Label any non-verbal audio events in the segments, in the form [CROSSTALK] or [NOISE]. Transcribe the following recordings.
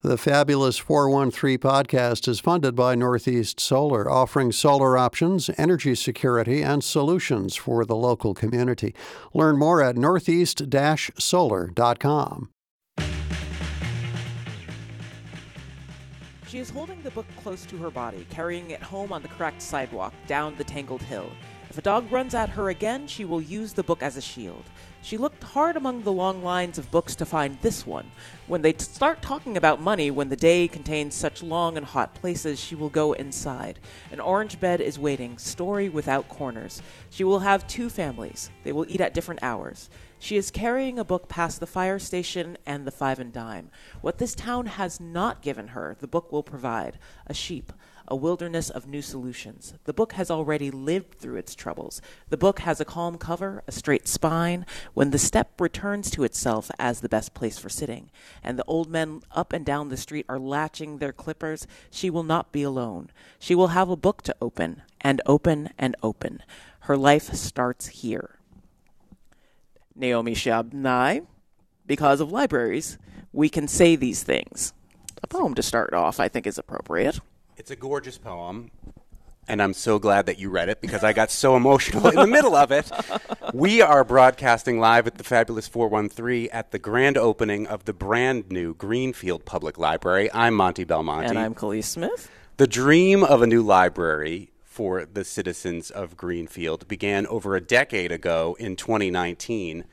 The Fabulous 413 podcast is funded by Northeast Solar, offering solar options, energy security, and solutions for the local community. Learn more at northeast solar.com. She is holding the book close to her body, carrying it home on the cracked sidewalk down the tangled hill. If a dog runs at her again, she will use the book as a shield. She looked hard among the long lines of books to find this one. When they start talking about money, when the day contains such long and hot places, she will go inside. An orange bed is waiting, story without corners. She will have two families. They will eat at different hours. She is carrying a book past the fire station and the five and dime. What this town has not given her, the book will provide a sheep, a wilderness of new solutions. The book has already lived through its troubles. The book has a calm cover, a straight spine, when the step returns to itself as the best place for sitting, and the old men up and down the street are latching their clippers, she will not be alone. She will have a book to open, and open and open. Her life starts here. Naomi Shihab Nye, because of libraries, we can say these things. A poem to start off, I think, is appropriate. It's a gorgeous poem, and I'm so glad that you read it because I got so emotional in the middle of it. [LAUGHS] We are broadcasting live at the Fabulous 413 at the grand opening of the brand new Greenfield Public Library. I'm Monty Belmonte. And I'm Kaliis Smith. The dream of a new library for the citizens of Greenfield began over a decade ago in 2019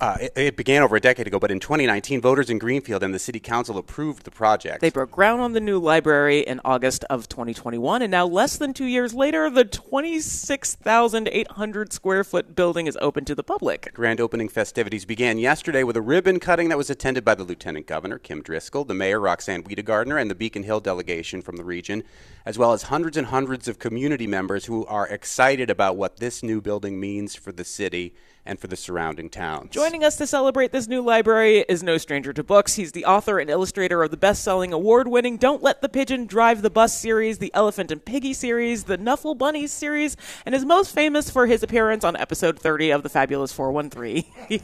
uh, it, it, began over a decade ago, but in 2019, voters in Greenfield and the city council approved the project. They broke ground on the new library in August of 2021, and now, less than two years later, the 26,800 square foot building is open to the public. Grand opening festivities began yesterday with a ribbon cutting that was attended by the Lieutenant Governor, Kim Driscoll, the Mayor, Roxann Wedegartner, and the Beacon Hill delegation from the region, as well as hundreds and hundreds of community members who are excited about what this new building means for the city and for the surrounding towns. Joining us to celebrate this new library is no stranger to books. He's the author and illustrator of the best selling award winning Don't Let the Pigeon Drive the Bus series, the Elephant and Piggy series, the Knuffle Bunnies series, and is most famous for his appearance on episode 30 of The Fabulous 413. [LAUGHS]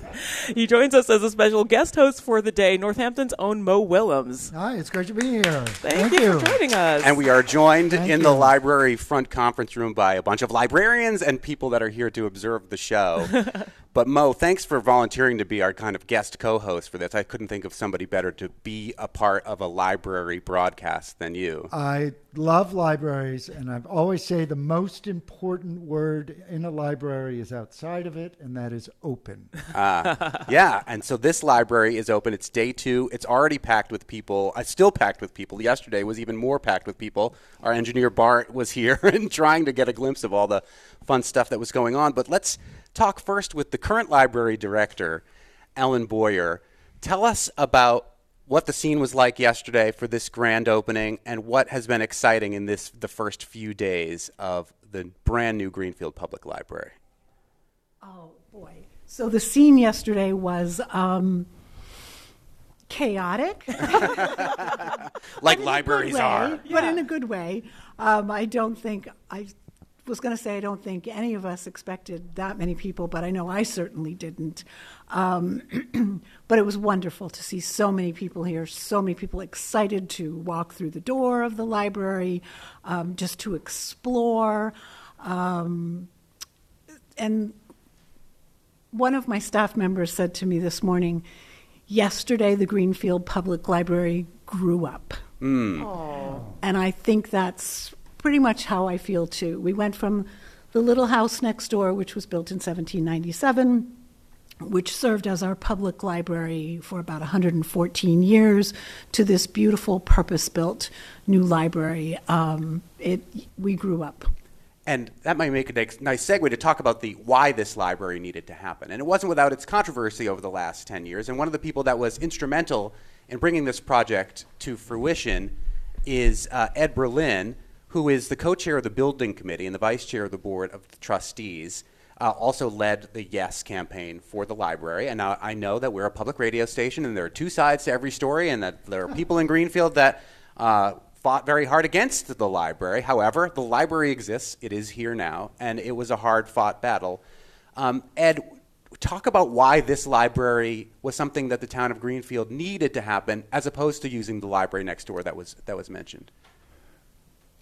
he joins us as a special guest host for the day, Northampton's own Mo Willems. Hi, it's great to be here. Thank, Thank you, you, for joining us. And we are joined Thank in you. the library front conference room by a bunch of librarians and people that are here to observe the show. [LAUGHS] But Mo, thanks for volunteering to be our kind of guest co-host for this. I couldn't think of somebody better to be a part of a library broadcast than you. I love libraries, and I've always say the most important word in a library is outside of it, and that is open. Uh, yeah, and so this library is open. It's day two. It's already packed with people. It's still packed with people. Yesterday was even more packed with people. Our engineer Bart was [LAUGHS] here and trying to get a glimpse of all the fun stuff that was going on. But let's talk first with the current library director, Ellen Boyer. Tell us about what the scene was like yesterday for this grand opening and what has been exciting in this the first few days of the brand new Greenfield Public Library. Oh boy! So the scene yesterday was um, chaotic, [LAUGHS] [LAUGHS] like libraries way, are, but yeah. in a good way. Um, I don't think I was going to say I don't think any of us expected that many people, but I know I certainly didn't. Um, [CLEARS THROAT] but it was wonderful to see so many people here, so many people excited to walk through the door of the library, um, just to explore. Um, and one of my staff members said to me this morning, yesterday the Greenfield Public Library grew up. Mm. And I think that's pretty much how I feel too. We went from the little house next door, which was built in 1797, which served as our public library for about 114 years, to this beautiful purpose-built new library. Um, it, we grew up. And that might make a nice segue to talk about the why this library needed to happen. And it wasn't without its controversy over the last 10 years. And one of the people that was instrumental in bringing this project to fruition is uh, Ed Berlin, who is the co-chair of the building committee and the vice chair of the board of the trustees, uh, also led the Yes campaign for the library. And now I know that we're a public radio station, and there are two sides to every story, and that there are people in Greenfield that uh, fought very hard against the library. However, the library exists; it is here now, and it was a hard-fought battle. Um, Ed, talk about why this library was something that the town of Greenfield needed to happen, as opposed to using the library next door that was that was mentioned.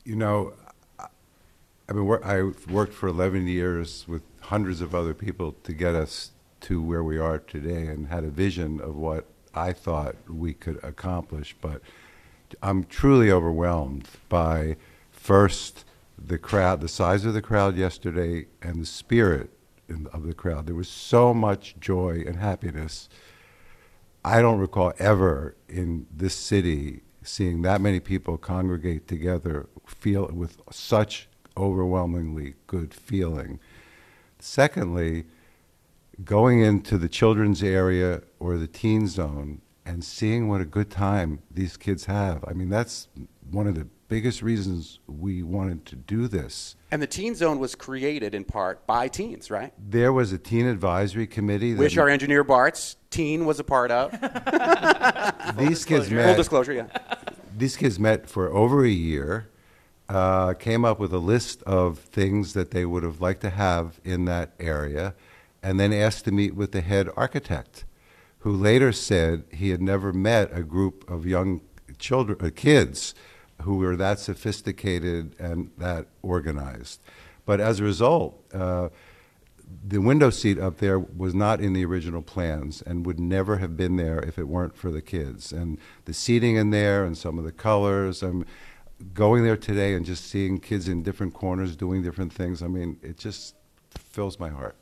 You know, I mean, I worked for 11 years with hundreds of other people to get us to where we are today, and had a vision of what I thought we could accomplish. But I'm truly overwhelmed by first the crowd, the size of the crowd yesterday, and the spirit in, of the crowd. There was so much joy and happiness. I don't recall ever in this city seeing that many people congregate together, feel with such overwhelmingly good feeling. Secondly, going into the children's area or the teen zone and seeing what a good time these kids have. I mean, that's one of the biggest reasons we wanted to do this. And the teen zone was created in part by teens, right? There was a teen advisory committee, which our engineer Bart's teen was a part of. [LAUGHS] these kids met. Full disclosure, yeah. These kids met for over a year. Uh, came up with a list of things that they would have liked to have in that area, and then asked to meet with the head architect who later said he had never met a group of young children, uh, kids who were that sophisticated and that organized. But as a result, uh, the window seat up there was not in the original plans and would never have been there if it weren't for the kids. And the seating in there and some of the colors. I'm going there today and just seeing kids in different corners doing different things. I mean, it just fills my heart.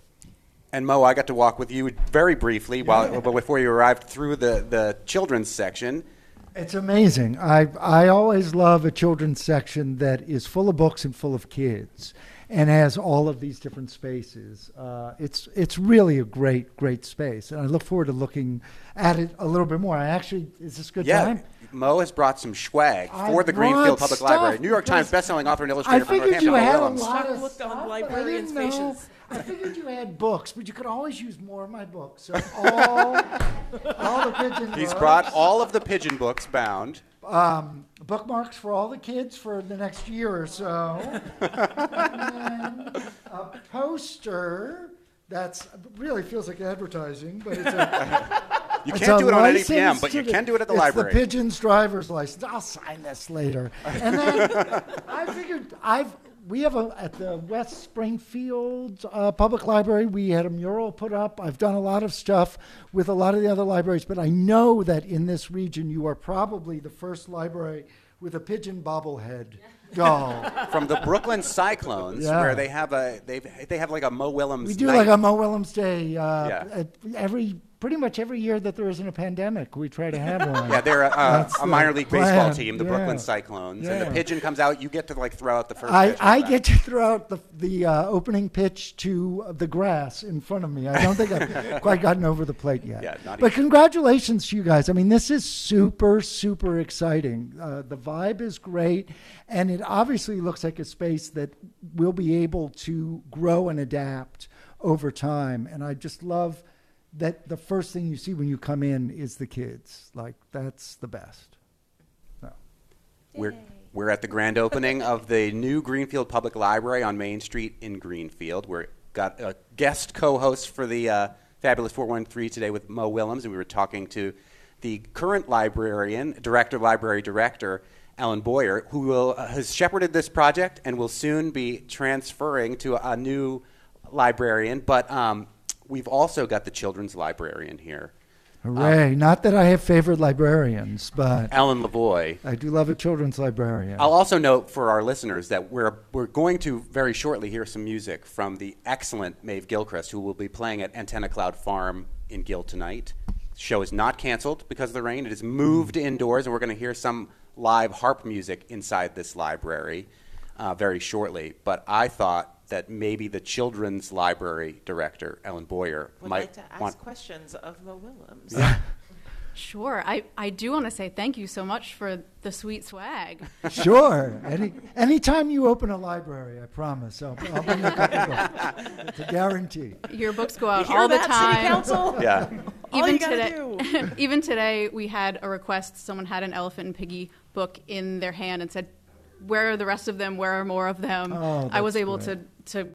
And Mo, I got to walk with you very briefly while before you arrived through the, the children's section. It's amazing. I I always love a children's section that is full of books and full of kids, and has all of these different spaces. Uh, it's it's really a great great space, and I look forward to looking at it a little bit more. I actually is this good yeah. time? Mo has brought some swag for I the Greenfield Public Library. New York Times bestselling author and illustrator I figured you had a lot of stuff, librarians' faces. I figured you had books, but you could always use more of my books. So all, all the pigeon He's books. brought all of the pigeon books bound. Um, bookmarks for all the kids for the next year or so. and a poster that's really feels like advertising, but it's a. You can't do it on NEPM, but you can do it at the it's library. the Pigeon's driver's license. I'll sign this later. And then [LAUGHS] I figured I've we have a at the West Springfield uh, Public Library. We had a mural put up. I've done a lot of stuff with a lot of the other libraries, but I know that in this region, you are probably the first library with a pigeon bobblehead [LAUGHS] doll from the Brooklyn Cyclones, yeah. where they have a they they have like a Mo Willems. We do night. like a Mo Willems day uh, yeah. every pretty much every year that there isn't a pandemic, we try to have one. yeah, they're a, a minor league plan. baseball team, the yeah. Brooklyn Cyclones, yeah. and the pigeon comes out. You get to like throw out the first. I, I get to throw out the the uh, opening pitch to the grass in front of me. I don't think I've [LAUGHS] quite gotten over the plate yet. Yeah, not but congratulations to you guys. I mean, this is super super exciting. Uh, the vibe is great, and it obviously looks like a space that will be able to grow and adapt over time. And I just love that the first thing you see when you come in is the kids. Like that's the best. So. We're we're at the grand opening of the new Greenfield Public Library on Main Street in Greenfield. We're got a guest co-host for the uh, Fabulous 413 today with Mo Willems, and we were talking to the current librarian, director, library director, Ellen Boyer, who will, uh, has shepherded this project and will soon be transferring to a new librarian. But um, we've also got the children's librarian here. Hooray. Um, Not that I have favorite librarians, but. Ellen Lavoie. I do love a children's librarian. I'll also note for our listeners that we're, we're going to very shortly hear some music from the excellent Maeve Gilchrist, who will be playing at Antenna Cloud Farm in Gill tonight. The show is not canceled because of the rain. It is moved mm. indoors, and we're going to hear some live harp music inside this library uh, very shortly. But I thought that maybe the children's library director, Ellen Boyer, Would might like to ask want questions of Mo Willems. Yeah. [LAUGHS] Sure. I, I do want to say thank you so much for the sweet swag. [LAUGHS] Sure. Any anytime you open a library, I promise. I'll, I'll bring a couple books. [LAUGHS] It's a guarantee. Your books go out You hear all the that, time. City Council? yeah. All even you gotta today, do. even today, we had a request. Someone had an Elephant and Piggy book in their hand and said, "Where are the rest of them? Where are more of them?" Oh, I was that's able great. to to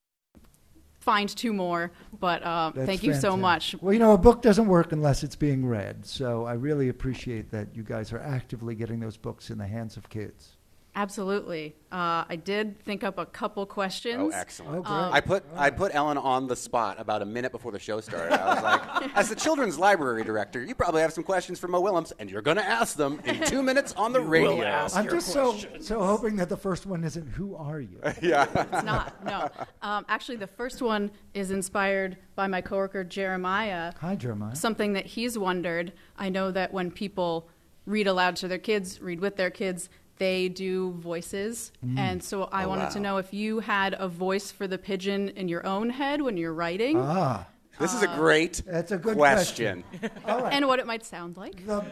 find two more. But uh, thank you so much. Well, you know, a book doesn't work unless it's being read. So I really appreciate that you guys are actively getting those books in the hands of kids. Absolutely. Uh, I did think up a couple questions. Oh, excellent. Oh, great. I put I put Ellen on the spot about a minute before the show started. I was like, [LAUGHS] as the children's library director, you probably have some questions for Mo Willems, and you're going to ask them in [LAUGHS] two minutes on the radio. I'm just so so hoping that the first one isn't "Who are you?" [LAUGHS] Yeah, it's not. No. Um, actually, the first one is inspired by my coworker Jeremiah. Hi, Jeremiah. Something that he's wondered. I know that when people read aloud to their kids, read with their kids, they do voices. Mm. And so I Oh, wanted to know if you had a voice for the pigeon in your own head when you're writing, Ah, This is a great That's a good question. all right. and what it might sound like. the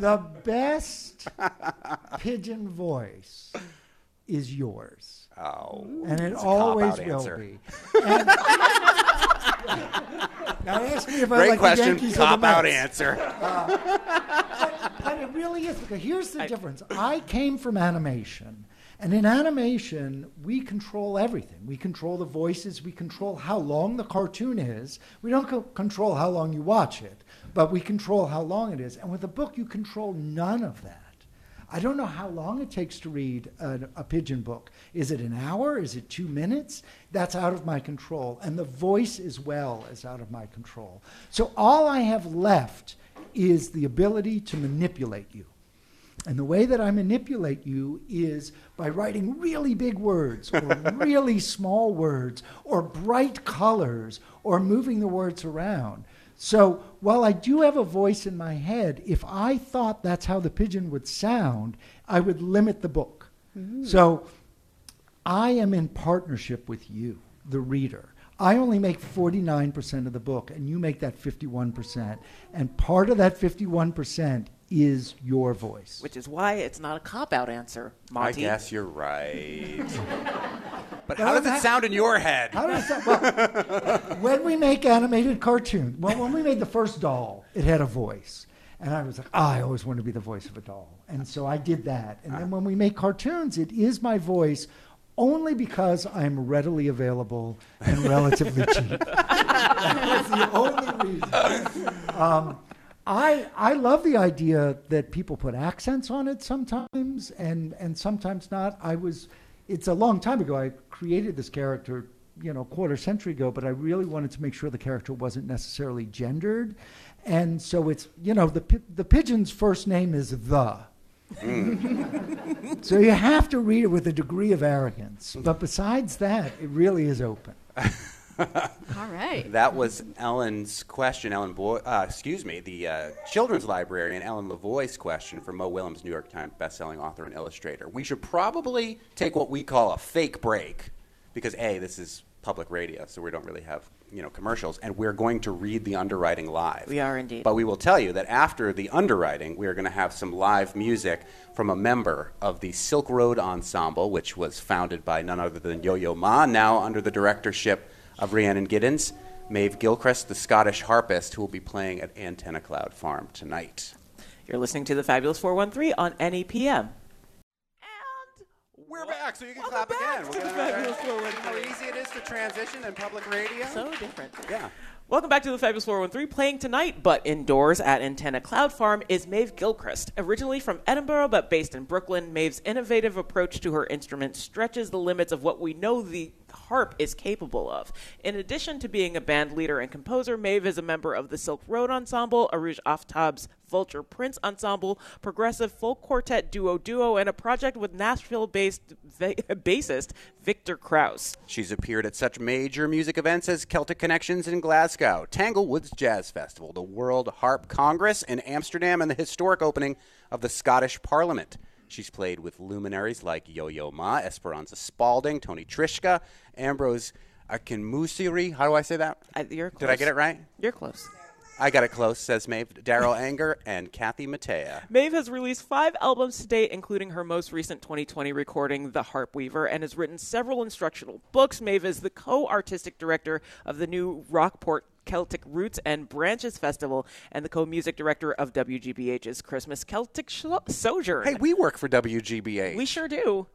the best pigeon voice is yours, Oh, and it always will answer. be. And- [LAUGHS] [LAUGHS] now ask me if I Great like question, the Yankees or the cop out Mets. answer. Uh, but it really is because here's the difference. I came from animation, and in animation, we control everything. We control the voices. We control how long the cartoon is. We don't co- control how long you watch it, but we control how long it is. And with a book, you control none of that. I don't know how long it takes to read a, a pigeon book. Is it an hour? Is it two minutes? That's out of my control. And the voice as well is out of my control. So all I have left is the ability to manipulate you. And the way that I manipulate you is by writing really big words or [LAUGHS] really small words or bright colors or moving the words around. So while I do have a voice in my head, if I thought that's how the pigeon would sound, I would limit the book. Mm-hmm. So I am in partnership with you, the reader. I only make 49% of the book, and you make that 51%. And part of that 51% is your voice. Which is why it's not a cop out answer, I guess you're right. [LAUGHS] but how does it sound in your head? How does that? Well, [LAUGHS] when we make animated cartoons, well, when we made the first doll, it had a voice, and I was like, "Ah, I always want to be the voice of a doll, and so I did that. And then when we make cartoons, it is my voice, only because I'm readily available and relatively [LAUGHS] cheap. That's the only reason. Um, I I love the idea that people put accents on it sometimes, and and sometimes not. I was, it's a long time ago. I created this character, you know, a quarter century ago, but I really wanted to make sure the character wasn't necessarily gendered, and so it's you know the pi- the pigeon's first name is the. Mm. [LAUGHS] so you have to read it with a degree of arrogance, but besides that, it really is open. [LAUGHS] All right. [LAUGHS] That was Ellen's question. Ellen Boy, uh, excuse me, the uh, children's librarian Ellen Lavoie's question for Mo Willems, New York Times bestselling author and illustrator. We should probably take what we call a fake break because a this is public radio, so we don't really have you know commercials, and we're going to read the underwriting live. We are indeed. But we will tell you that after the underwriting, we are going to have some live music from a member of the Silk Road Ensemble, which was founded by none other than Yo Yo Ma, now under the directorship of Rhiannon Giddens, Maeve Gilchrist, the Scottish harpist, who will be playing at Antenna Cloud Farm tonight. You're listening to the Fabulous 413 on NEPM. We're back, so you can Welcome clap back again. to We're the gonna- Fabulous How easy it is to transition in public radio. So different. yeah. Welcome back to the Fabulous 413. Playing tonight, but indoors at Antenna Cloud Farm, is Maeve Gilchrist. Originally from Edinburgh, but based in Brooklyn, Maeve's innovative approach to her instrument stretches the limits of what we know the harp is capable of. In addition to being a band leader and composer, Maeve is a member of the Silk Road Ensemble, Arooj Aftab's Vulture Prince Ensemble, progressive folk quartet duo duo, and a project with Nashville-based va- [LAUGHS] bassist Viktor Krauss. She's appeared at such major music events as Celtic Connections in Glasgow, Tanglewoods Jazz Festival, the World Harp Congress in Amsterdam, and the historic opening of the Scottish Parliament. She's played with luminaries like Yo Yo Ma, Esperanza Spalding, Tony Trischka, Ambrose Akinmusire. How do I say that? I, you're close. Did I get it right? You're close. I got it close, says Maeve. Darol Anger and Kathy Mattea. Maeve has released five albums to date, including her most recent 2020 recording, The Harp Weaver, and has written several instructional books. Maeve is the co artistic director of the new Rockport Celtic Roots and Branches Festival and the co music director of WGBH's Christmas Celtic Sojourn. Hey, we work for WGBH. we sure do.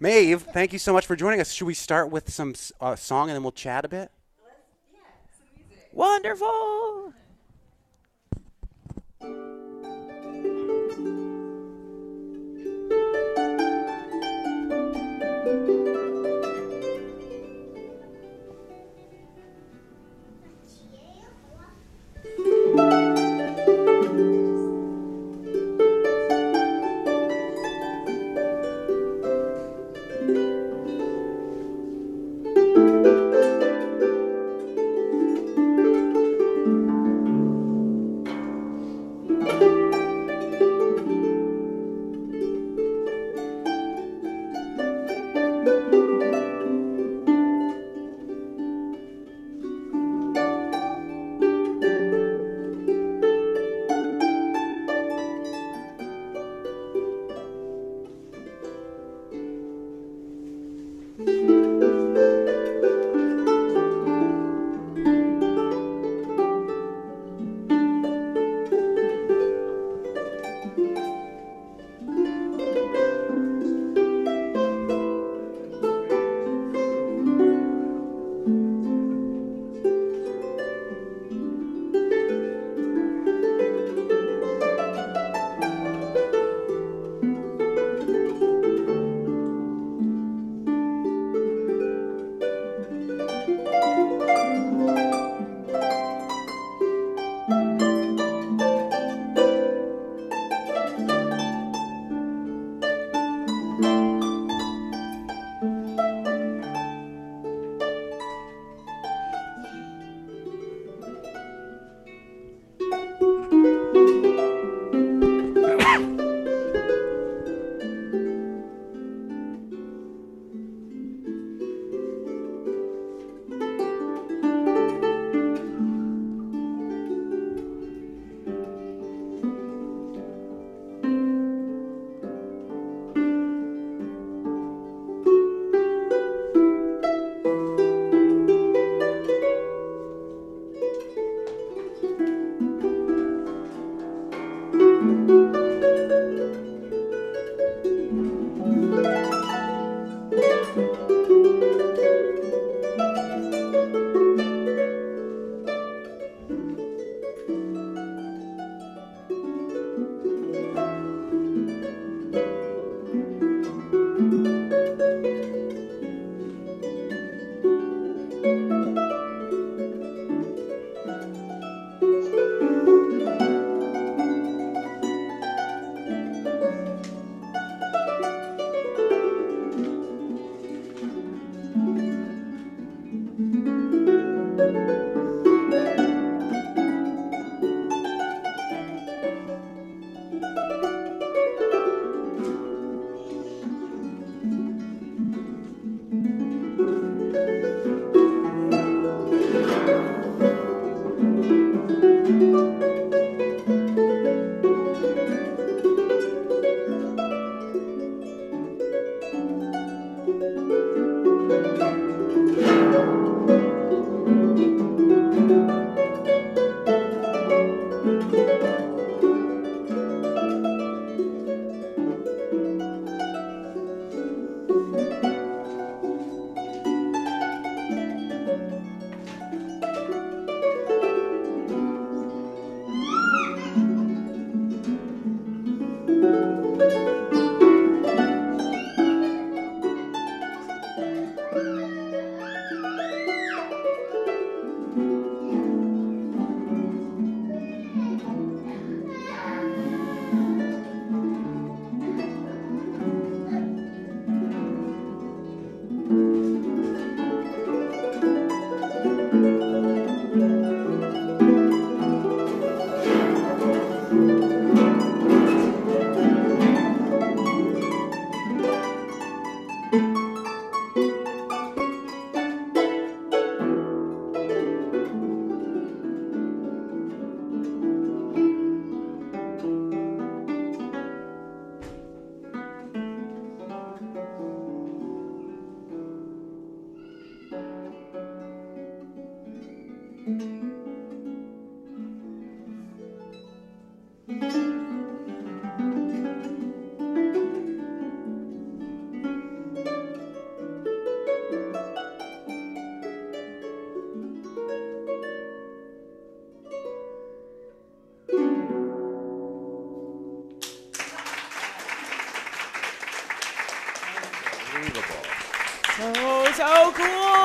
Maeve, thank you so much for joining us. Should we start with some uh, song and then we'll chat a bit? Wonderful.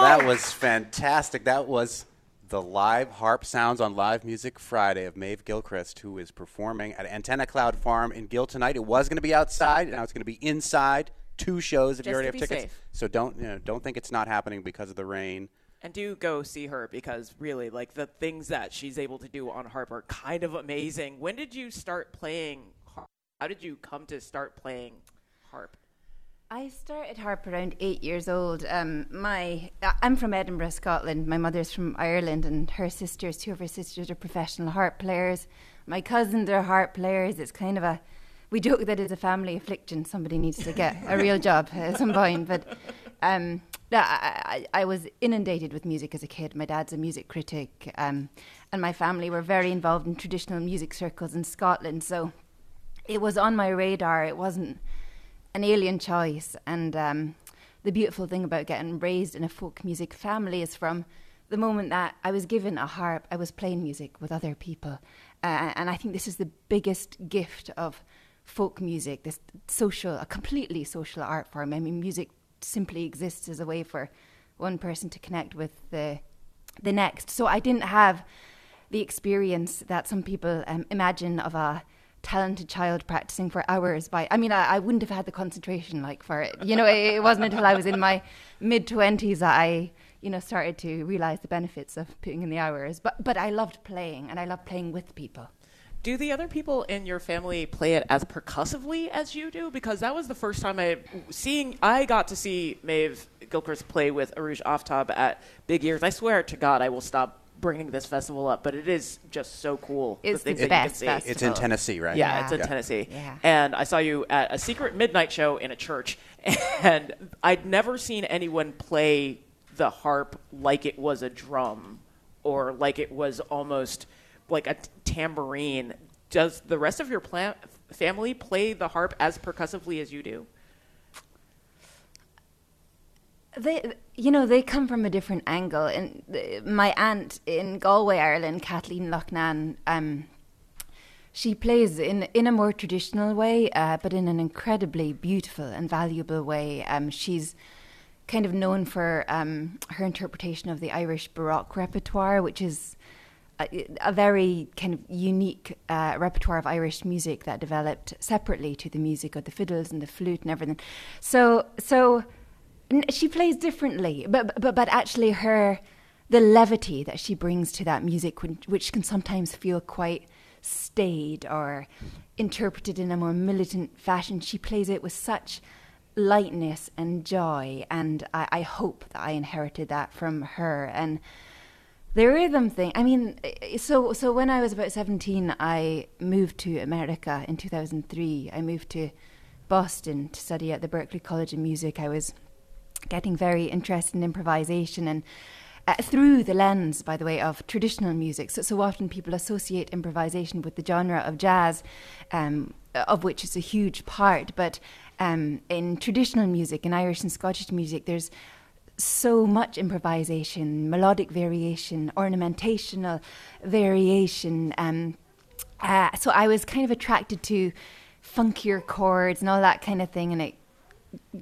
That was fantastic. That was the live harp sounds on Live Music Friday of Maeve Gilchrist, who is performing at Antenna Cloud Farm in Gill tonight. It was going to be outside, now it's going to be inside. Two shows if you already have tickets. safe. So don't you know, don't think it's not happening because of the rain. And do go see her because really, like the things that she's able to do on harp are kind of amazing. When did you start playing harp? How did you come to start playing harp? I started harp around eight years old. Um, my I'm from Edinburgh, Scotland. My mother's from Ireland, and her sisters, two of her sisters, are professional harp players. My cousins are harp players. It's kind of a we joke that it's a family affliction. Somebody needs to get a real job [LAUGHS] at some point. But um, I, I, I was inundated with music as a kid. My dad's a music critic, um, and my family were very involved in traditional music circles in Scotland. So it was on my radar. It wasn't an alien choice. And um, the beautiful thing about getting raised in a folk music family is from the moment that I was given a harp, I was playing music with other people. Uh, and I think this is the biggest gift of folk music, this social, a completely social art form. I mean, music simply exists as a way for one person to connect with the, the next. So I didn't have the experience that some people um, imagine of a talented child practicing for hours by i mean I, I, wouldn't have had the concentration like for it you know it, it wasn't until i was in my mid 20s that i you know started to realize the benefits of putting in the hours but but i loved playing and i loved playing with people do the other people in your family play it as percussively as you do? Because that was the first time I seeing I got to see Maeve Gilchrist play with Arooj Aftab at Big Ears. I swear to God, I will stop bringing this festival up, but it is just so cool. It's the, the best festival. It's in Tennessee, right? Yeah, Yeah. it's in Yeah. Tennessee. Yeah. And I saw you at a secret midnight show in a church, [LAUGHS] and I'd never seen anyone play the harp like it was a drum or like it was almost like a t- tambourine. Does the rest of your pla- family play the harp as percussively as you do? They, you know, they come from a different angle. And uh, my aunt in Galway, Ireland, Kathleen Loughnane, um, she plays in in a more traditional way, uh, but in an incredibly beautiful and valuable way. Um, she's kind of known for um, her interpretation of the Irish Baroque repertoire, which is a, a very kind of unique uh, repertoire of Irish music that developed separately to the music of the fiddles and the flute and everything. So, so she plays differently, but but but actually her the levity that she brings to that music, which, can sometimes feel quite staid or interpreted in a more militant fashion, she plays it with such lightness and joy, and I, I hope that I inherited that from her. And the rhythm thing i mean so so when i was about 17 i moved to america in 2003 i moved to boston to study at the Berklee college of music. I was getting very interested in improvisation and uh, through the lens by the way of traditional music so, so often people associate improvisation with the genre of jazz um, of which it's a huge part but um, in traditional music in irish and scottish music there's so much improvisation, melodic variation, ornamentational variation. Um, uh, so I was kind of attracted to funkier chords and all that kind of thing, and it,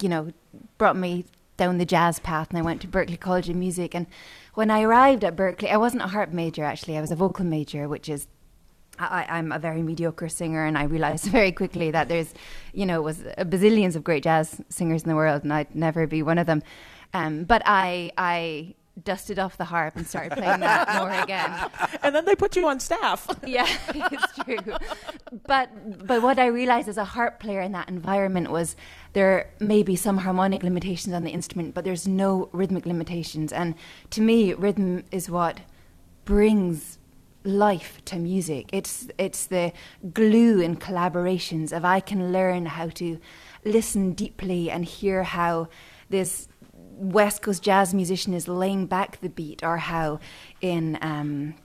you know, brought me down the jazz path. And I went to Berklee College of Music. And when I arrived at Berklee, I wasn't a harp major actually; I was a vocal major, which is I, I'm a very mediocre singer, and I realized [LAUGHS] very quickly that there's, you know, was a bazillions of great jazz singers in the world, and I'd never be one of them. Um, but I, I dusted off the harp and started playing that [LAUGHS] more again. And then they put you on staff. [LAUGHS] Yeah, it's true. But but what I realized as a harp player in that environment was there may be some harmonic limitations on the instrument, but there's no rhythmic limitations. And to me, rhythm is what brings life to music. It's it's the glue in collaborations. If I can learn how to listen deeply and hear how this West Coast jazz musician is laying back the beat, or how in um,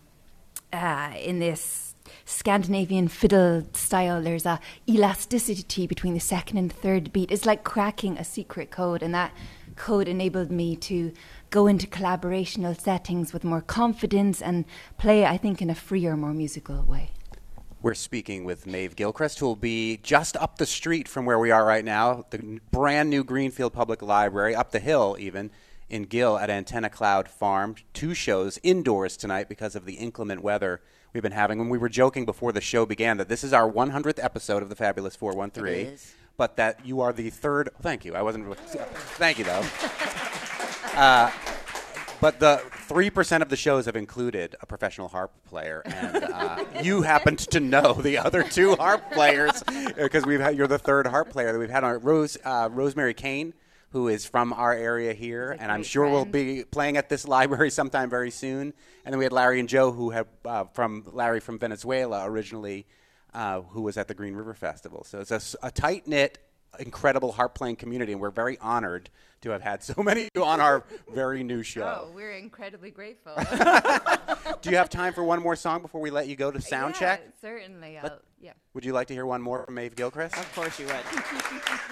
uh, in this Scandinavian fiddle style, there's a elasticity between the second and third beat. It's like cracking a secret code, and that code enabled me to go into collaborational settings with more confidence and play, I think, in a freer, more musical way. We're speaking with Maeve Gilchrist, who will be just up the street from where we are right now, the brand new Greenfield Public Library, up the hill even, in Gill at Antenna Cloud Farm. Two shows indoors tonight because of the inclement weather we've been having. And we were joking before the show began that this is our 100th episode of the Fabulous 413. It is. But that you are the third. Thank you. I wasn't. Thank you, though. Uh, [LAUGHS] but the three percent of the shows have included a professional harp player, and uh, [LAUGHS] you happened to know the other two harp players because we've had, you're the third harp player that we've had on Rose uh, Rosemary Kane, who is from our area here, and I'm sure will be playing at this library [LAUGHS] sometime very soon. And then we had Larry and Joe, who have uh, from Larry from Venezuela originally, uh, who was at the Green River Festival. So it's a tight knit, incredible harp playing community, and we're very honored to have had so [LAUGHS] many on our very new show. Oh, we're incredibly grateful. [LAUGHS] [LAUGHS] Do you have time for one more song before we let you go to sound Yeah, check? Certainly. Let- I'll, yeah. Would you like to hear one more from Maeve Gilchrist? Of course you would.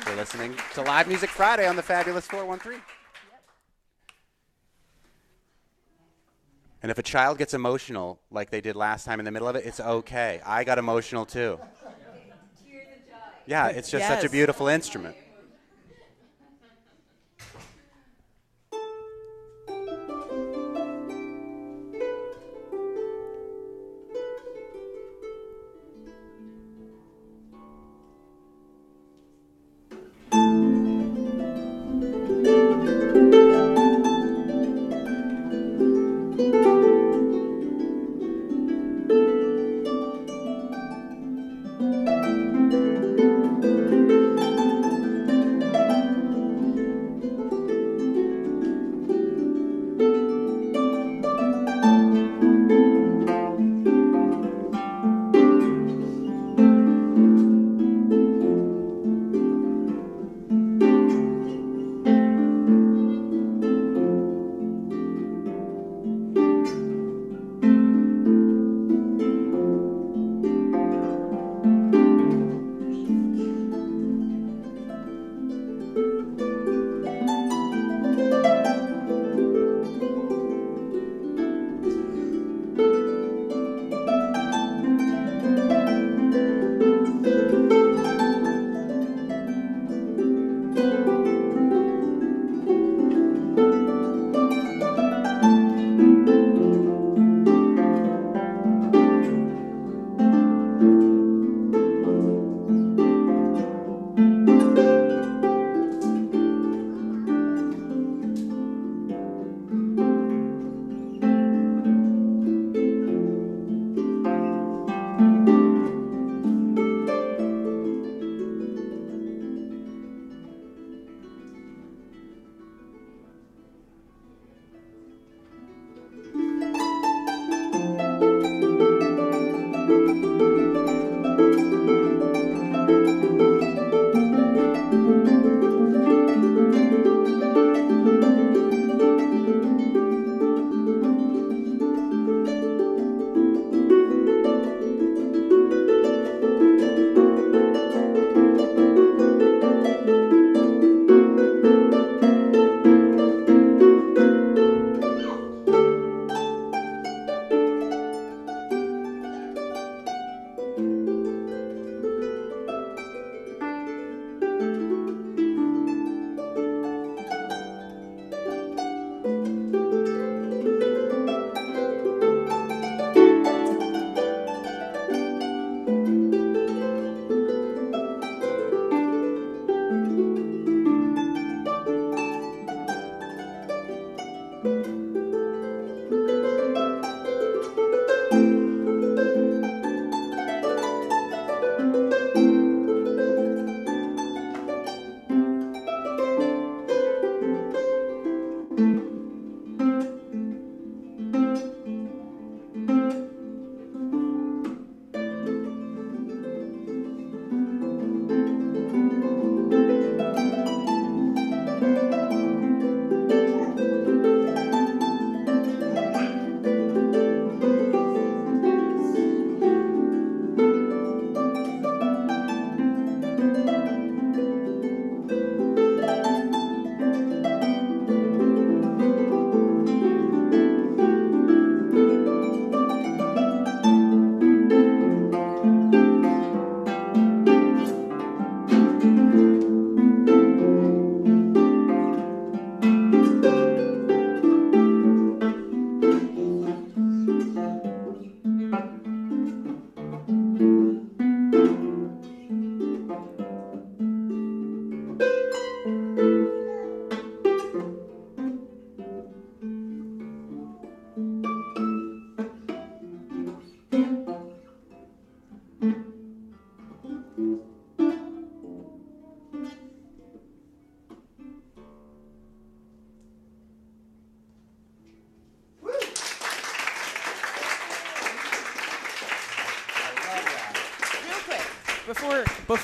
You're listening to Live Music Friday on the Fabulous 413. And if a child gets emotional like they did last time in the middle of it, it's okay. I got emotional too. Yeah, it's just such a beautiful instrument.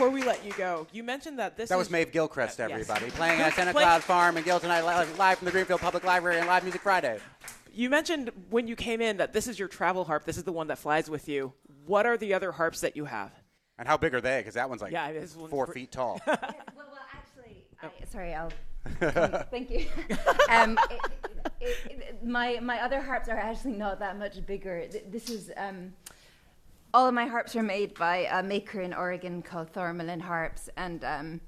Before before we let you go, you mentioned that this That is was Maeve Gilchrist, Uh, yes. everybody, playing at Santa Play- Claus Farm and Gill tonight, live from the Greenfield Public Library and Live Music Friday. You mentioned when you came in that this is your travel harp. This is the one that flies with you. What are the other harps that you have? And how big are they? Because that one's like Yeah, this one's four pre- feet tall. [LAUGHS] well, well, actually, I, sorry, I'll. [LAUGHS] thank you. [LAUGHS] um, it, it, it, my my other harps are actually not that much bigger. This is um, all of my harps are made by a maker in Oregon called Thormahlen Harps, and um,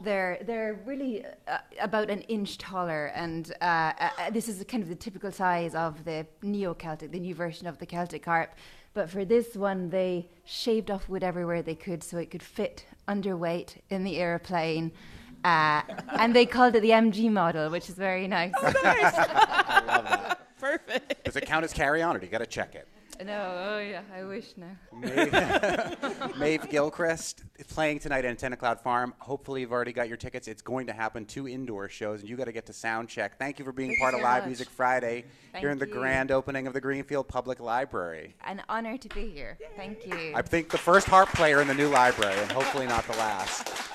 they're they're really uh, about an inch taller. And uh, uh, uh, this is kind of the typical size of the neo Celtic, the new version of the Celtic harp. But for this one, they shaved off wood everywhere they could so it could fit underweight in the airplane. Uh, [LAUGHS] and they called it the MG model, which is very nice. [LAUGHS] Perfect. Does it count as carry on or do you got to check it? No, oh yeah, I wish now. [LAUGHS] Maeve Gilchrist playing tonight at Antenna Cloud Farm. Hopefully, you've already got your tickets. It's going to happen two indoor shows, and you got to get to sound check. Thank you for being Thank part of Live much. Music Friday Thank here in the you. grand opening of the Greenfield Public Library. An honor to be here. Thank you. I think the first harp player in the new library, and hopefully not the last.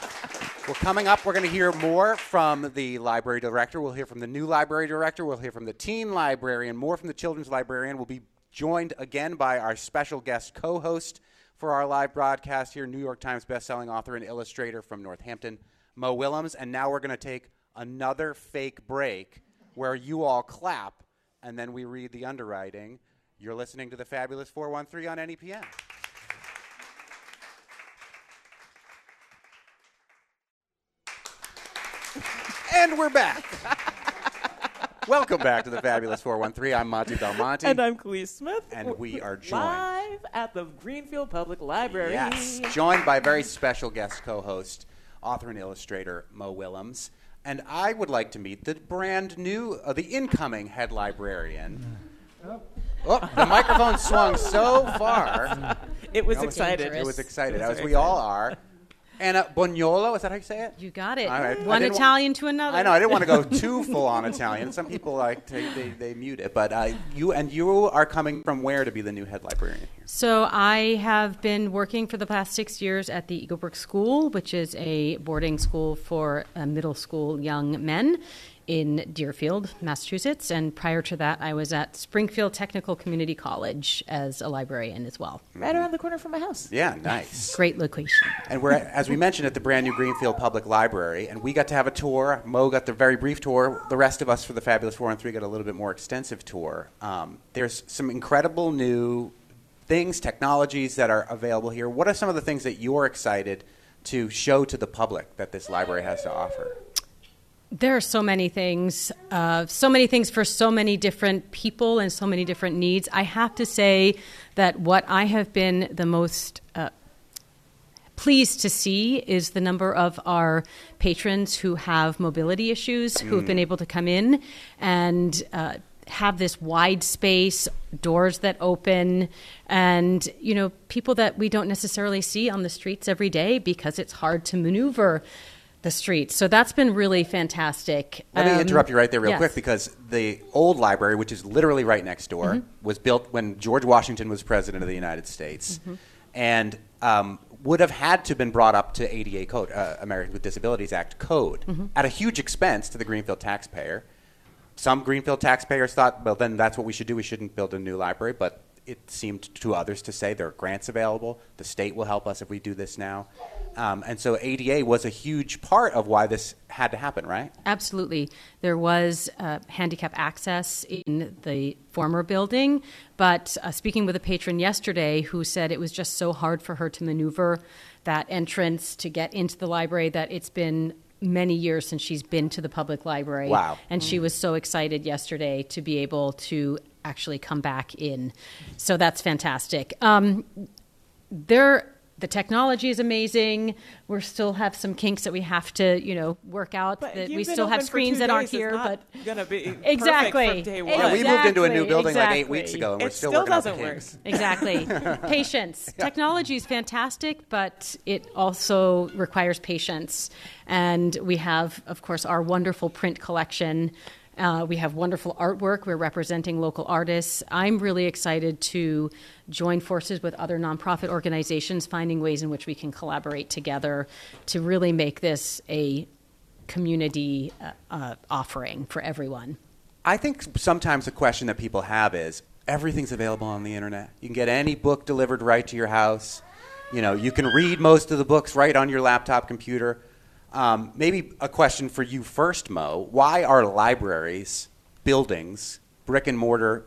Well, coming up, we're going to hear more from the library director. We'll hear from the new library director. We'll hear from the teen librarian, more from the children's librarian. We'll be joined again by our special guest co host for our live broadcast here, New York Times bestselling author and illustrator from Northampton, Mo Willems. And now we're going to take another fake break where you all clap and then we read the underwriting. You're listening to the Fabulous 413 on NEPM. And we're back. [LAUGHS] Welcome back to the Fabulous 413. I'm Monty Belmonte. And I'm Kaliis Smith. And we are joined. live at the Greenfield Public Library. Yes, joined by a very special guest co-host, author and illustrator Mo Willems. And I would like to meet the brand new, uh, the incoming head librarian. Oh, the microphone swung so far. It was I excited. It was excited, It was as very we all are. Anna Bognolo, is that how you say it? You got it. All right. One didn't wa- Italian to another. I know. I didn't want to go [LAUGHS] too full on Italian. Some people like to, they, they mute it, but uh, you and you are coming from where to be the new head librarian here? So I have been working for the past six years at the Eaglebrook School, which is a boarding school for uh, middle school young men in Deerfield, Massachusetts. And prior to that, I was at Springfield Technical Community College as a librarian as well. right around the corner from my house. Yeah, nice. Great location. And we're, as we mentioned, at the brand new Greenfield Public Library, and we got to have a tour. Mo got the very brief tour. The rest of us for the Fabulous Four and Three got a little bit more extensive tour. Um, there's some incredible new things, technologies that are available here. What are some of the things that you're excited to show to the public that this library has to offer? There are so many things, uh, so many things for so many different people and so many different needs. I have to say that what I have been the most uh, pleased to see is the number of our patrons who have mobility issues who have been able to come in and uh, have this wide space, doors that open, and you know people that we don't necessarily see on the streets every day because it's hard to maneuver the streets. So that's been really fantastic. Let me Um, interrupt you right there, real yes. quick, because the old library, which is literally right next door, Mm-hmm. was built when George Washington was president of the United States, Mm-hmm. and um, would have had to been brought up to ADA code, uh, Americans with Disabilities Act code, Mm-hmm. at a huge expense to the Greenfield taxpayer. Some Greenfield taxpayers thought, well, then that's what we should do. We shouldn't build a new library, but it seemed to others to say there are grants available. The state will help us if we do this now. Um, and so ADA was a huge part of why this had to happen, right? Absolutely. There was uh, handicap access in the former building, but uh, speaking with a patron yesterday who said it was just so hard for her to maneuver that entrance to get into the library that it's been many years since she's been to the public library. Wow. And she was so excited yesterday to be able to actually come back in. So that's fantastic. Um, there the technology is amazing. We still have some kinks that we have to, you know, work out. But that we still have screens that aren't here, but gonna be exactly. from day one. Yeah, we moved into a new Exactly, building like eight weeks ago, and we're It still, still working out the doesn't work. kinks. Exactly. [LAUGHS] patience. Technology is fantastic, but it also requires patience. And we have, of course, our wonderful print collection Uh, we have wonderful artwork. We're representing local artists. I'm really excited to join forces with other nonprofit organizations, finding ways in which we can collaborate together to really make this a community uh, uh, offering for everyone. I think sometimes the question that people have is everything's available on the internet. You can get any book delivered right to your house. You know, you can read most of the books right on your laptop computer. Um, maybe a question for you first, Mo. Why are libraries, buildings, brick and mortar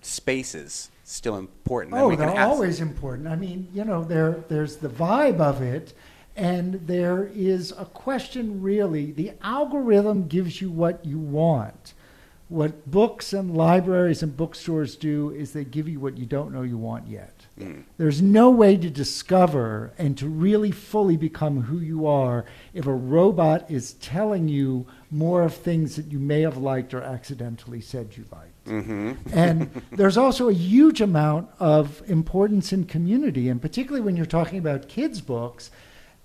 spaces still important? Oh, they're always important. I mean, you know, there there's the vibe of it, and there is a question really. The algorithm gives you what you want. What books and libraries and bookstores do is they give you what you don't know you want yet. Mm. There's no way to discover and to really fully become who you are if a robot is telling you more of things that you may have liked or accidentally said you liked. Mm-hmm. and there's also a huge amount of importance in community, and particularly when you're talking about kids' books,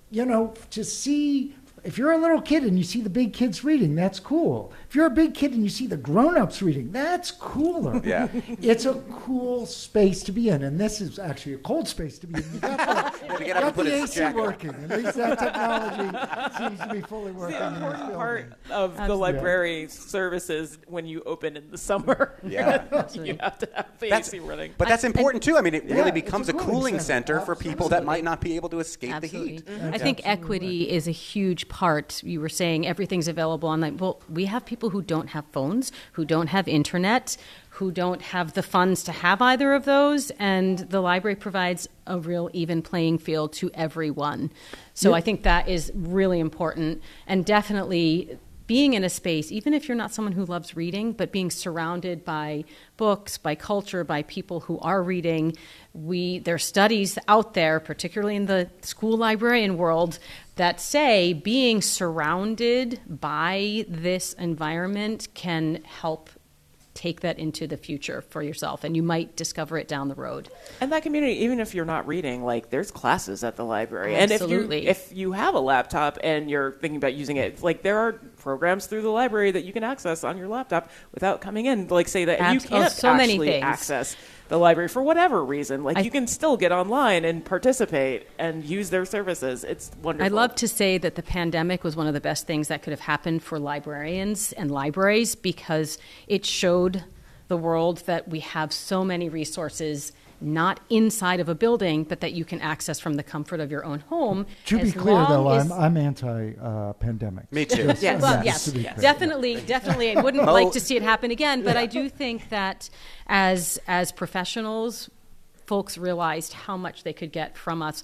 you know, to see if you're a little kid and you see the big kids reading, that's cool. If you're a big kid and you see the grown-ups reading, that's cooler. [LAUGHS] Yeah. it's a cool space to be in, and this is actually a cold space to be in. You got the, [LAUGHS] you got the AC working. At least that technology seems to be fully working. The important part of Absolutely. the library services when you open in the summer. Yeah, [LAUGHS] you have to have the that's, AC running. But that's important too. I mean, it yeah, really becomes a cooling, cooling center, center for people that might not be able to escape Absolutely. the heat. Mm-hmm. I think equity is a huge part. You were saying everything's available online. Well, we have people who don't have phones, who don't have internet, who don't have the funds to have either of those, and the library provides a real even playing field to everyone. So I think that is really important, and definitely being in a space, even if you're not someone who loves reading, but being surrounded by books, by culture, by people who are reading, we there are studies out there, particularly in the school librarian world, that say being surrounded by this environment can help take that into the future for yourself and you might discover it down the road. And that community even if you're not reading like there's classes at the library. Absolutely. and if you if you have a laptop and you're thinking about using it like there are programs through the library that you can access on your laptop without coming in. Like say that Abs- you can't oh, so actually access the library for whatever reason. Like I, you can still get online and participate and use their services. It's wonderful. I love to say that the pandemic was one of the best things that could have happened for librarians and libraries because it showed the world that we have so many resources not inside of a building, but that you can access from the comfort of your own home. To be clear, though, I'm, I'm anti-pandemic. Uh, Me too. Just, yes. Well, yes, yes. definitely, definitely. I wouldn't like to see it happen again, but yeah. I do think that as as professionals, folks realized how much they could get from us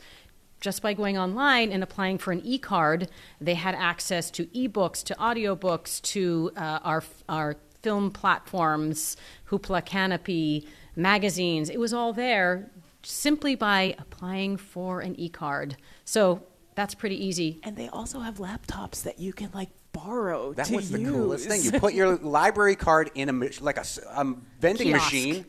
just by going online and applying for an e-card, they had access to e-books, to audiobooks, to uh, our our film platforms, Hoopla Kanopy, magazines. It was all there simply by applying for an e card. So that's pretty easy. And they also have laptops that you can like borrow. That was use. the coolest thing. You put your [LAUGHS] library card in a like a, a vending Kiosk. machine,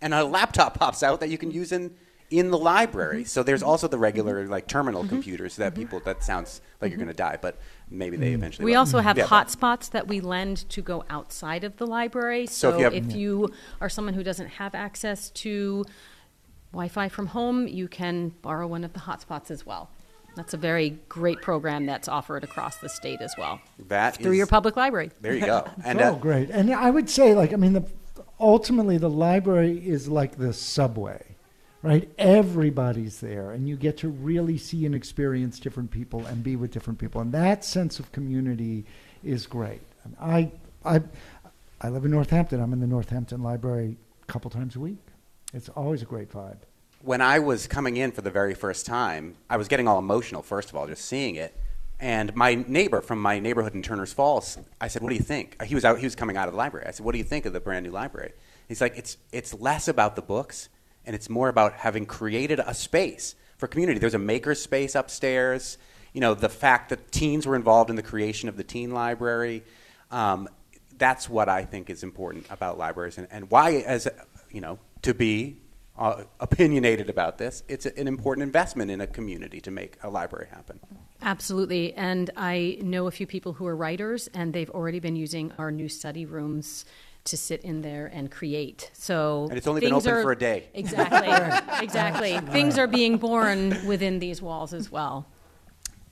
and a laptop pops out that you can use in in the library. Mm-hmm. So there's also the regular like terminal mm-hmm. computers that mm-hmm. people that sounds like you're going to die, but maybe they mm-hmm. eventually. We will. also have yeah, hotspots that we lend to go outside of the library. So, so if, you, have, if you are someone who doesn't have access to Wi-Fi from home, you can borrow one of the hotspots as well. That's a very great program that's offered across the state as well. That through is, your public library. There you go. [LAUGHS] And, oh, uh, great! And I would say, like, I mean, the, ultimately, the library is like the subway right? Everybody's there, and you get to really see and experience different people and be with different people, and that sense of community is great. I, I, I live in Northampton. I'm in the Northampton Library a couple times a week. It's always a great vibe. When I was coming in for the very first time, I was getting all emotional. First of all, just seeing it. And my neighbor from my neighborhood in Turner's Falls, I said, "What do you think?" Uh, he was out. He was coming out of the library. I said, "What do you think of the brand new library?" He's like, "It's it's less about the books and it's more about having created a space for community. There's a maker space upstairs. You know, the fact that teens were involved in the creation of the teen library. Um, that's what I think is important about libraries and, and why, as you know, to be uh, opinionated about this. It's an important investment in a community to make a library happen. Absolutely. And I know a few people who are writers, and they've already been using our new study rooms to sit in there and create. So And it's only been open are, for a day. [LAUGHS] Exactly. exactly. Things are being born within these walls as well.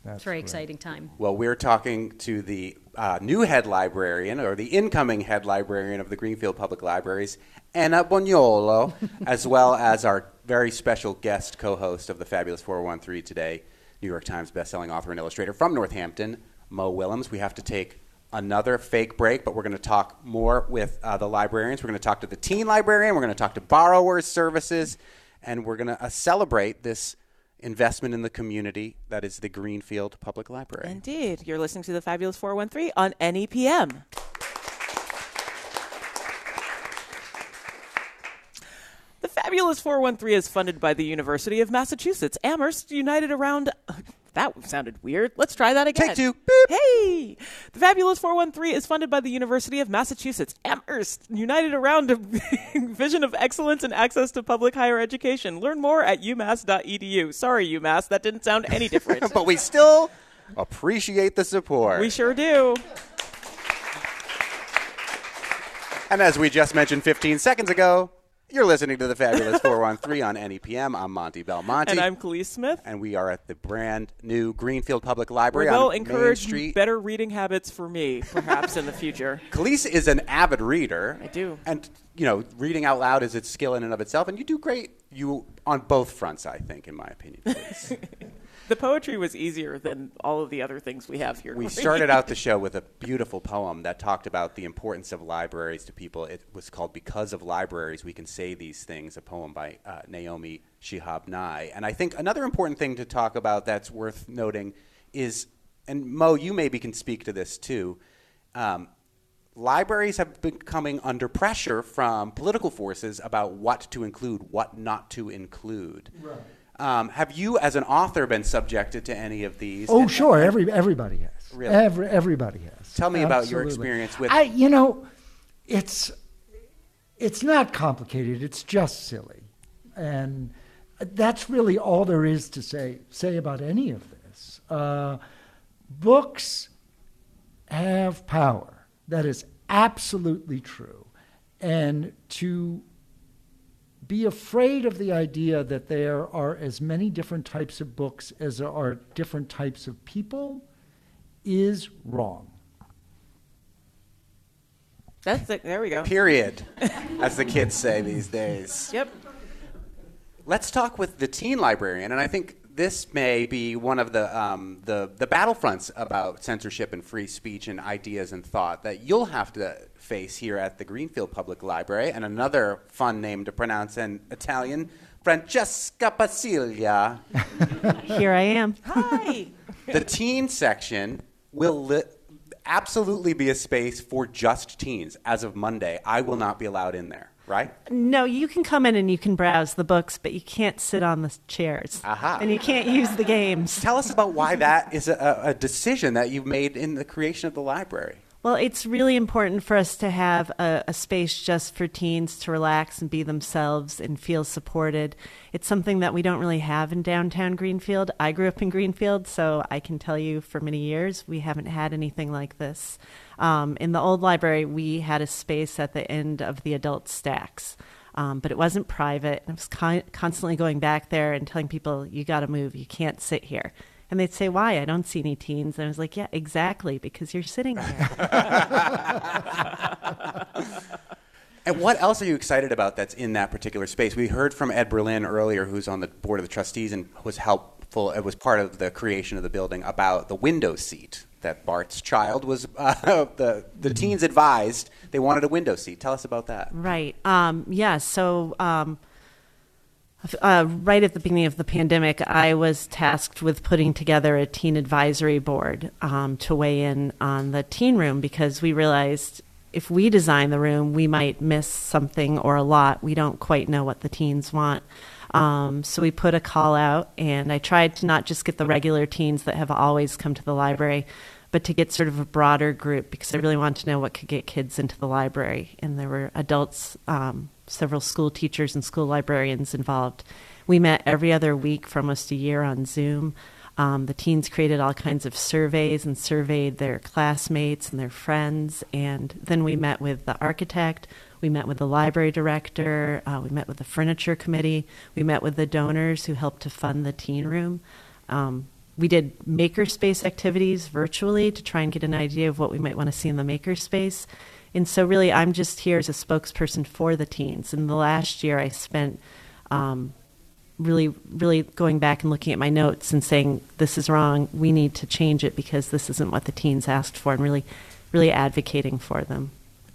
That's it's a very great. exciting time. Well, we're talking to the uh, new head librarian, or the incoming head librarian of the Greenfield Public Libraries, Anna Bognolo, [LAUGHS] as well as our very special guest co-host of the Fabulous 413 today, New York Times bestselling author and illustrator from Northampton, Mo Willems. We have to take another fake break, but we're going to talk more with uh, the librarians. We're going to talk to the teen librarian. We're going to talk to borrowers services, and we're going to uh, celebrate this investment in the community that is the Greenfield Public Library. Indeed. You're listening to the Fabulous 413 on NEPM. The Fabulous 413 is funded by the University of Massachusetts Amherst, united around. That sounded weird. Let's try that again. Take two. Beep. Hey! The Fabulous 413 is funded by the University of Massachusetts Amherst, united around a [LAUGHS] vision of excellence and access to public higher education. Learn more at umass.edu. Sorry, UMass, that didn't sound any [LAUGHS] different. but we still appreciate the support. we sure do. and as we just mentioned 15 seconds ago, you're listening to the Fabulous [LAUGHS] 413 on NEPM. I'm Monty Belmonte. And I'm Kaliis Smith. and we are at the brand new Greenfield Public Library on encourage Main Street. better reading habits for me, perhaps in the future. [LAUGHS] Kaliis is an avid reader. I do. And, you know, reading out loud is its skill in and of itself. And you do great you on both fronts, I think, in my opinion. [LAUGHS] Kaliis. The poetry was easier than all of the other things we have here. We started out the [LAUGHS] show with a beautiful poem that talked about the importance of libraries to people. It was called Because of Libraries, We Can Say These Things, a poem by uh, Naomi Shihab Nye. And I think another important thing to talk about that's worth noting is, and Mo, you maybe can speak to this too. Um, libraries have been coming under pressure from political forces about what to include, what not to include. Right. Um, have you, as an author, been subjected to any of these? Oh, And- sure. Every everybody has. Really? Every everybody has. Tell me about your experience with- I, you know, it's it's not complicated. It's just silly, and that's really all there is to say say about any of this. Uh, books have power. That is absolutely true, and to be afraid of the idea that there are as many different types of books as there are different types of people is wrong. That's it. There we go. Period, as the kids say these days. Yep. Let's talk with the teen librarian, and I think this may be one of the um, the the battlefronts about censorship and free speech and ideas and thought that you'll have to face here at the Greenfield Public Library. And another fun name to pronounce in Italian, Francesca Passiglia. [LAUGHS] Here I am. Hi. [LAUGHS] the teen section will li- absolutely be a space for just teens. As of Monday, I will not be allowed in there. Right? No, you can come in and you can browse the books, but you can't sit on the chairs. Aha. And you can't use the games. Tell us about why that is a, a decision that you've made in the creation of the library. Well, it's really important for us to have a, a space just for teens to relax and be themselves and feel supported. It's something that we don't really have in downtown Greenfield. I grew up in Greenfield, so I can tell you for many years we haven't had anything like this. Um, in the old library, we had a space at the end of the adult stacks. Um, but it wasn't private. I was con- constantly going back there and telling people, you got to move. You can't sit here. And they'd say, Why? I don't see any teens. And I was like, Yeah, exactly, because you're sitting here. [LAUGHS] And what else are you excited about that's in that particular space? We heard from Ed Berlin earlier, who's on the board of the trustees and was helpful. It was part of the creation of the building about the window seat that Bart's child was. [LAUGHS] Uh, the the teens advised they wanted a window seat. Tell us about that. right. Um, yeah. So, um, uh, right at the beginning of the pandemic, I was tasked with putting together a teen advisory board um, to weigh in on the teen room because we realized if we design the room, we might miss something or a lot. We don't quite know what the teens want. Um, so we put a call out, and I tried to not just get the regular teens that have always come to the library, but to get sort of a broader group because I really wanted to know what could get kids into the library. And there were adults um, several school teachers and school librarians involved. We met every other week for almost a year on Zoom. Um, the teens created all kinds of surveys and surveyed their classmates and their friends. And then we met with the architect, we met with the library director, uh, we met with the furniture committee, we met with the donors who helped to fund the teen room. Um, we did makerspace activities virtually to try and get an idea of what we might want to see in the makerspace. And so, really, I'm just here as a spokesperson for the teens. In the last year, I spent um, really, really going back and looking at my notes and saying, this is wrong. We need to change it because this isn't what the teens asked for, and really, really advocating for them.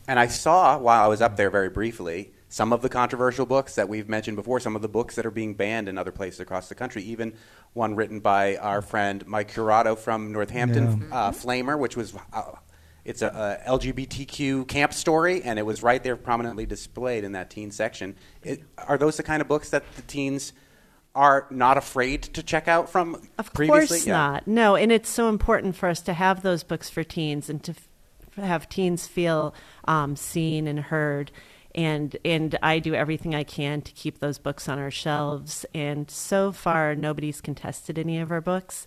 And I saw while I was up there very briefly some of the controversial books that we've mentioned before, some of the books that are being banned in other places across the country, even one written by our friend Mike Curato from Northampton, Yeah. uh, Flamer, which was. Uh, it's a, a LGBTQ camp story, and it was right there prominently displayed in that teen section. It, are those the kind of books that the teens are not afraid to check out from Of previously? course not. No, and it's so important for us to have those books for teens and to f- have teens feel um, seen and heard. And and I do everything I can to keep those books on our shelves. And so far, nobody's contested any of our books.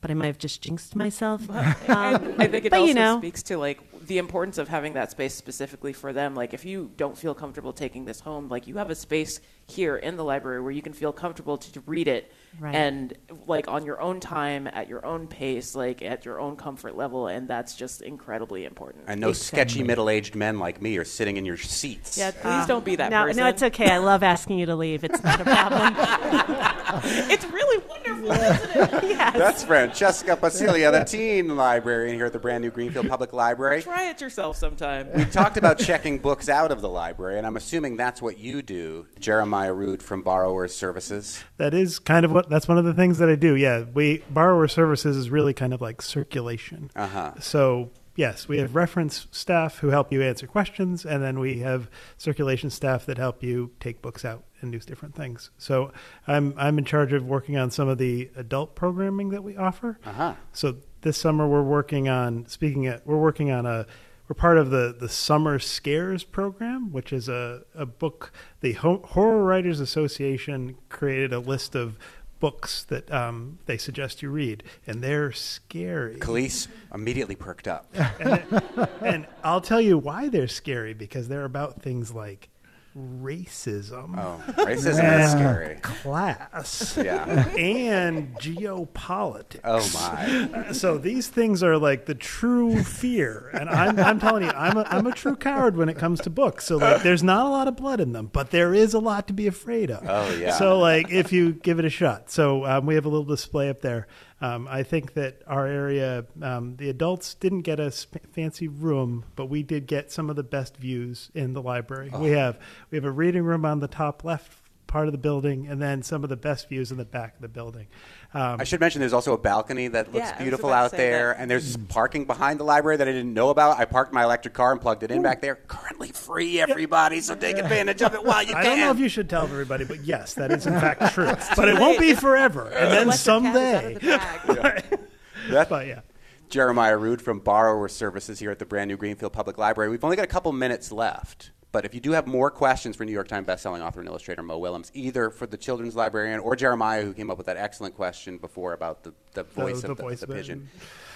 But I might have just jinxed myself. Um, [LAUGHS] I think it but also you know, speaks to like the importance of having that space specifically for them. Like if you don't feel comfortable taking this home, like you have a space here in the library where you can feel comfortable to read it Right. and like on your own time, at your own pace, like at your own comfort level, and that's just incredibly important. And no sketchy middle-aged men like me are sitting in your seats. Yeah, please don't be that no, person. no, it's okay. I love asking you to leave. It's not a problem. [LAUGHS] it's really wonderful, isn't it? [LAUGHS] yes. That's Francesca Passiglia, the teen librarian here at the brand new Greenfield Public Library. Try it yourself sometime. We talked about checking books out of the library, and I'm assuming that's what you do, Jeremiah Rood from Borrowers Services. That is kind of what that's one of the things that I do. Yeah, we borrower services is really kind of like circulation. Uh-huh. So yes, we have reference staff who help you answer questions, and then we have circulation staff that help you take books out and do different things. So I'm I'm in charge of working on some of the adult programming that we offer. Uh-huh. So this summer we're working on speaking at we're working on a we're part of the the Summer Scares program, which is a a book the Ho- Horror Writers Association created a list of books that um, they suggest you read, and they're scary. Kaliis immediately perked up. [LAUGHS] and I'll tell you why they're scary because they're about things like racism. Oh, racism is scary. Class. Yeah. [LAUGHS] And geopolitics. Oh, my. Uh, So these things are like the true fear, and I'm, I'm telling you, I'm a, I'm a true coward when it comes to books. So like, there's not a lot of blood in them, but there is a lot to be afraid of. Oh, yeah. So like, if you give it a shot, so um, we have a little display up there. Um, I think that our area, um, the adults didn't get a sp- fancy room, but we did get some of the best views in the library. We have we have a reading room on the top left part of the building, and then some of the best views in the back of the building. Um, I should mention there's also a balcony that looks Yeah, beautiful out there, that. and there's parking behind the library that I didn't know about. I parked my electric car and plugged it in back there. Currently free, everybody, so take advantage of it while you I [LAUGHS] can. I don't know if you should tell everybody, but yes, that is in fact true. [LAUGHS] but it won't be forever, and then someday. [LAUGHS] That- But yeah. Jeremiah Rood from Borrower Services here at the brand new Greenfield Public Library. We've only got a couple minutes left, but if you do have more questions for New York Times bestselling author and illustrator Mo Willems, either for the children's librarian or Jeremiah, who came up with that excellent question before about the, the voice the of the, voice the pigeon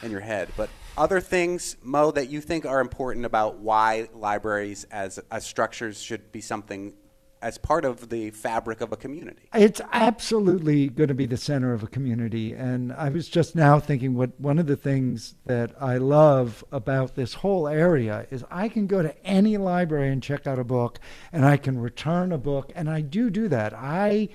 in your head, but other things, Mo, that you think are important about why libraries as, as structures should be something as part of the fabric of a community. It's absolutely going to be the center of a community. And I was just now thinking what one of the things that I love about this whole area is I can go to any library and check out a book and I can return a book and I do do that. I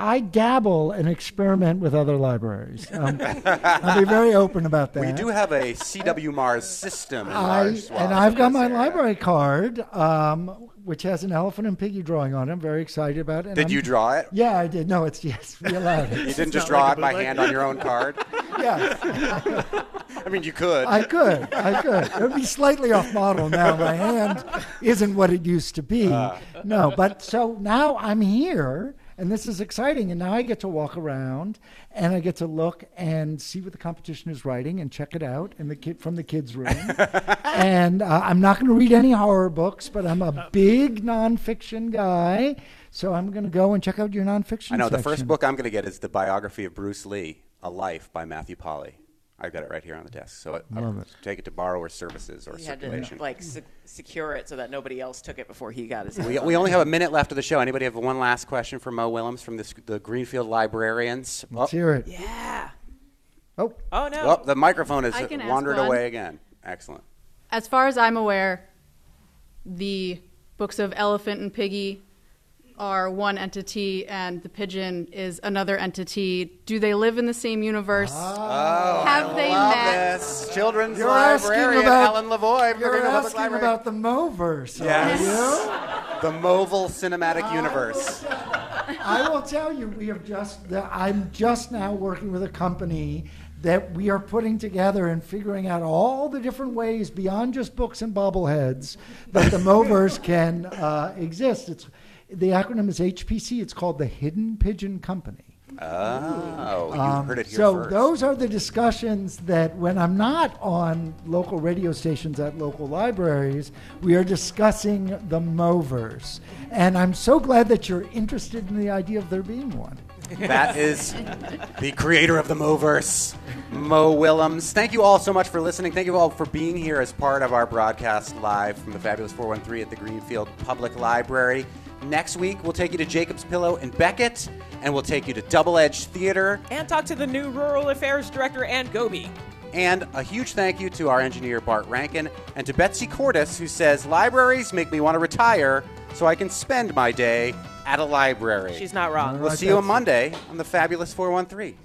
I dabble and experiment with other libraries. Um, I'll be very open about that. We do have a CW Mars system I, large swaths and I've got my area. library card, um, which has an elephant and piggy drawing on it. I'm very excited about it. and Did I'm- you draw it? Yeah, I did. No, it's [LAUGHS] yes, we allowed it. You didn't just draw it by hand on your own card? [LAUGHS] [LAUGHS] Yeah, I mean, you could. I could. I could. It would be slightly off model now. My hand isn't what it used to be. Uh. no, but so now I'm here and this is exciting. And now I get to walk around and I get to look and see what the competition is writing and check it out in the kid from the kids' room. [LAUGHS] and uh, I'm not going to read any horror books, but I'm a big nonfiction guy, so I'm going to go and check out your nonfiction. I know the first book I'm going to get is the biography of Bruce Lee, A Life by Matthew Polly. I've got it right here on the desk, so it, I'll it. take it to borrower services or He had circulation. to like se- secure it so that nobody else took it before he got his. we, we only have a minute left of the show. Anybody have one last question for Mo Willems from the, the Greenfield Librarians? Let's oh. hear it. Yeah. Oh. Oh no. Oh, the microphone has I can ask wandered away again. Excellent. As far as I'm aware, the books of Elephant and Piggy are one entity and the pigeon is another entity. Do they live in the same universe? Oh, Have I they love met? this. Children's You're librarian about Ellen Lavoie You're Greenfield asking Library. about the Moverse, Yes. you? the Movil cinematic universe. I will tell you, we have just. I'm just now working with a company that we are putting together and figuring out all the different ways beyond just books and bobbleheads that the Moverse [LAUGHS] can uh, exist. It's the acronym is HPC. It's called the Hidden Pigeon Company. Oh, you Um, heard it here so first. those are the discussions that when I'm not on local radio stations at local libraries, we are discussing the Moverse. And I'm so glad that you're interested in the idea of there being one. That is the creator of the Moverse, Mo Willems. Thank you all so much for listening. Thank you all for being here as part of our broadcast live from the fabulous 413 at the Greenfield Public Library. Next week, we'll take you to Jacob's Pillow in Becket, and we'll take you to Double Edge Theater. And talk to the new rural affairs director Ann Goby. And a huge thank you to our engineer Bart Rankin and to Betsy Cordis, who says libraries make me want to retire so I can spend my day at a library. She's not wrong. We'll see you on Monday on the fabulous 413.